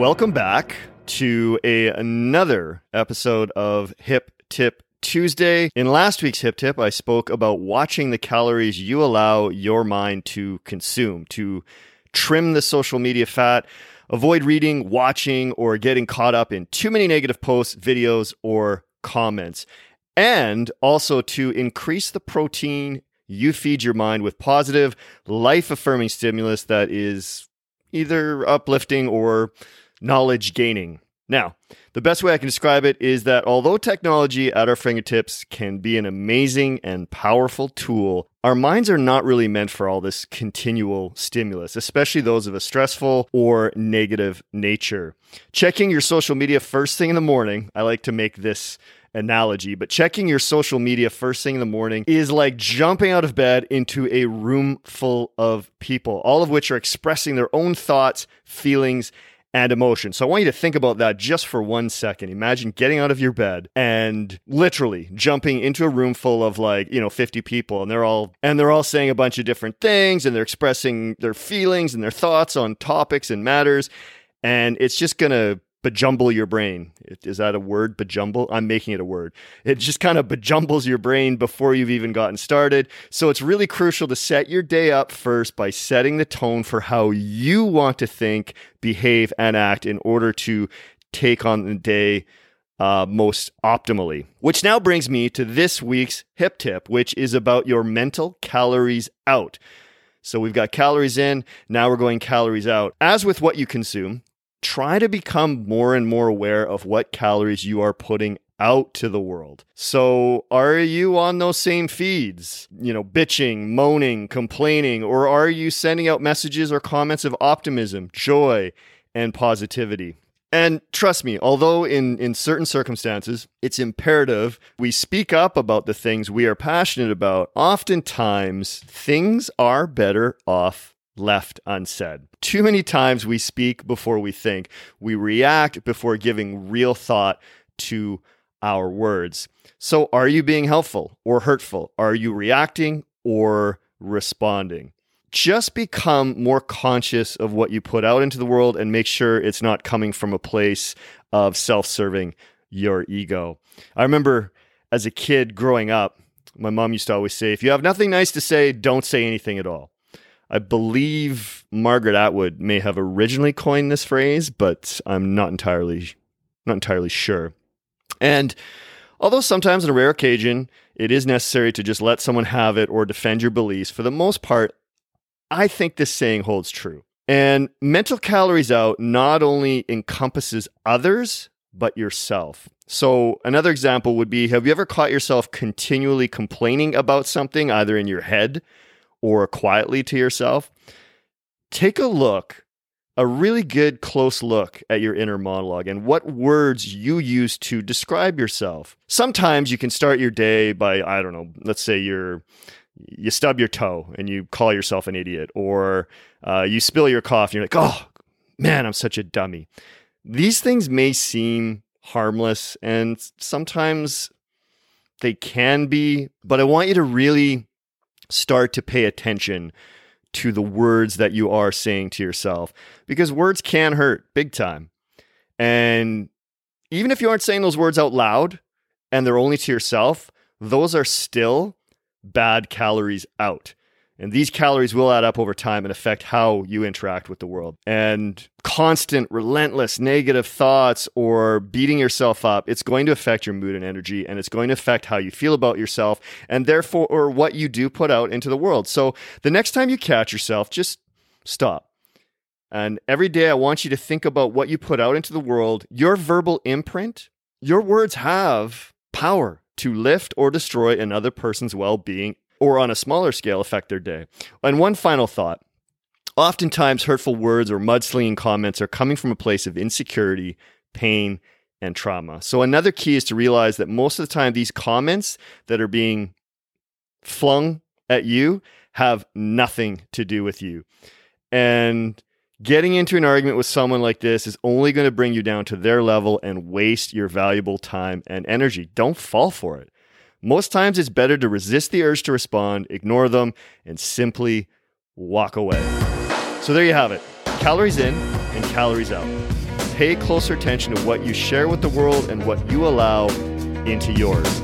Welcome back to a another episode of Hip Tip Tuesday. In last week's Hip Tip, I spoke about watching the calories you allow your mind to consume, to trim the social media fat, avoid reading, watching, or getting caught up in too many negative posts, videos, or comments, and also to increase the protein you feed your mind with positive, life affirming stimulus that is either uplifting or knowledge gaining. Now, the best way I can describe it is that although technology at our fingertips can be an amazing and powerful tool, our minds are not really meant for all this continual stimulus, especially those of a stressful or negative nature. Checking your social media first thing in the morning, I like to make this analogy, but checking your social media first thing in the morning is like jumping out of bed into a room full of people, all of which are expressing their own thoughts, feelings, and emotion. So I want you to think about that just for one second. Imagine getting out of your bed and literally jumping into a room full of like, you know, 50 people and they're all and they're all saying a bunch of different things and they're expressing their feelings and their thoughts on topics and matters and it's just going to bejumble your brain. Is that a word? Bejumble? I'm making it a word. It just kind of bejumbles your brain before you've even gotten started. So it's really crucial to set your day up first by setting the tone for how you want to think, behave, and act in order to take on the day uh, most optimally. Which now brings me to this week's hip tip, which is about your mental calories out. So we've got calories in, now we're going calories out. As with what you consume, try to become more and more aware of what calories you are putting out to the world. So, are you on those same feeds, you know, bitching, moaning, complaining, or are you sending out messages or comments of optimism, joy, and positivity? And trust me, although in, in certain circumstances it's imperative we speak up about the things we are passionate about, oftentimes things are better off left unsaid. Too many times we speak before we think, we react before giving real thought to our words. So, are you being helpful or hurtful? Are you reacting or responding? Just become more conscious of what you put out into the world and make sure it's not coming from a place of self serving your ego. I remember as a kid growing up, my mom used to always say, if you have nothing nice to say, don't say anything at all. I believe Margaret Atwood may have originally coined this phrase, but I'm not entirely not entirely sure. And although sometimes on a rare occasion it is necessary to just let someone have it or defend your beliefs, for the most part, I think this saying holds true. And mental calories out not only encompasses others, but yourself. So, another example would be Have you ever caught yourself continually complaining about something, either in your head or quietly to yourself, take a look, a really good close look at your inner monologue and what words you use to describe yourself. Sometimes you can start your day by, I don't know, let's say you're you stub your toe and you call yourself an idiot, or uh, you spill your coffee and you're like, oh man, I'm such a dummy. These things may seem harmless and sometimes they can be, but I want you to really start to pay attention to the words that you are saying to yourself because words can hurt big time. And even if you aren't saying those words out loud and they're only to yourself, those are still bad calories out. And these calories will add up over time and affect how you interact with the world. And constant, relentless negative thoughts or beating yourself up, it's going to affect your mood and energy, and it's going to affect how you feel about yourself and therefore, or what you do put out into the world. So the next time you catch yourself, just stop. And every day, I want you to think about what you put out into the world. Your verbal imprint, your words have power to lift or destroy another person's well being or on a smaller scale affect their day. And one final thought oftentimes hurtful words or mudslinging comments are coming from a place of insecurity, pain, and trauma. So, another key is to realize that most of the time, these comments that are being flung at you have nothing to do with you. And getting into an argument with someone like this is only going to bring you down to their level and waste your valuable time and energy. Don't fall for it. Most times it's better to resist the urge to respond, ignore them, and simply walk away. So there you have it calories in and calories out. pay closer attention to what you share with the world and what you allow into yours.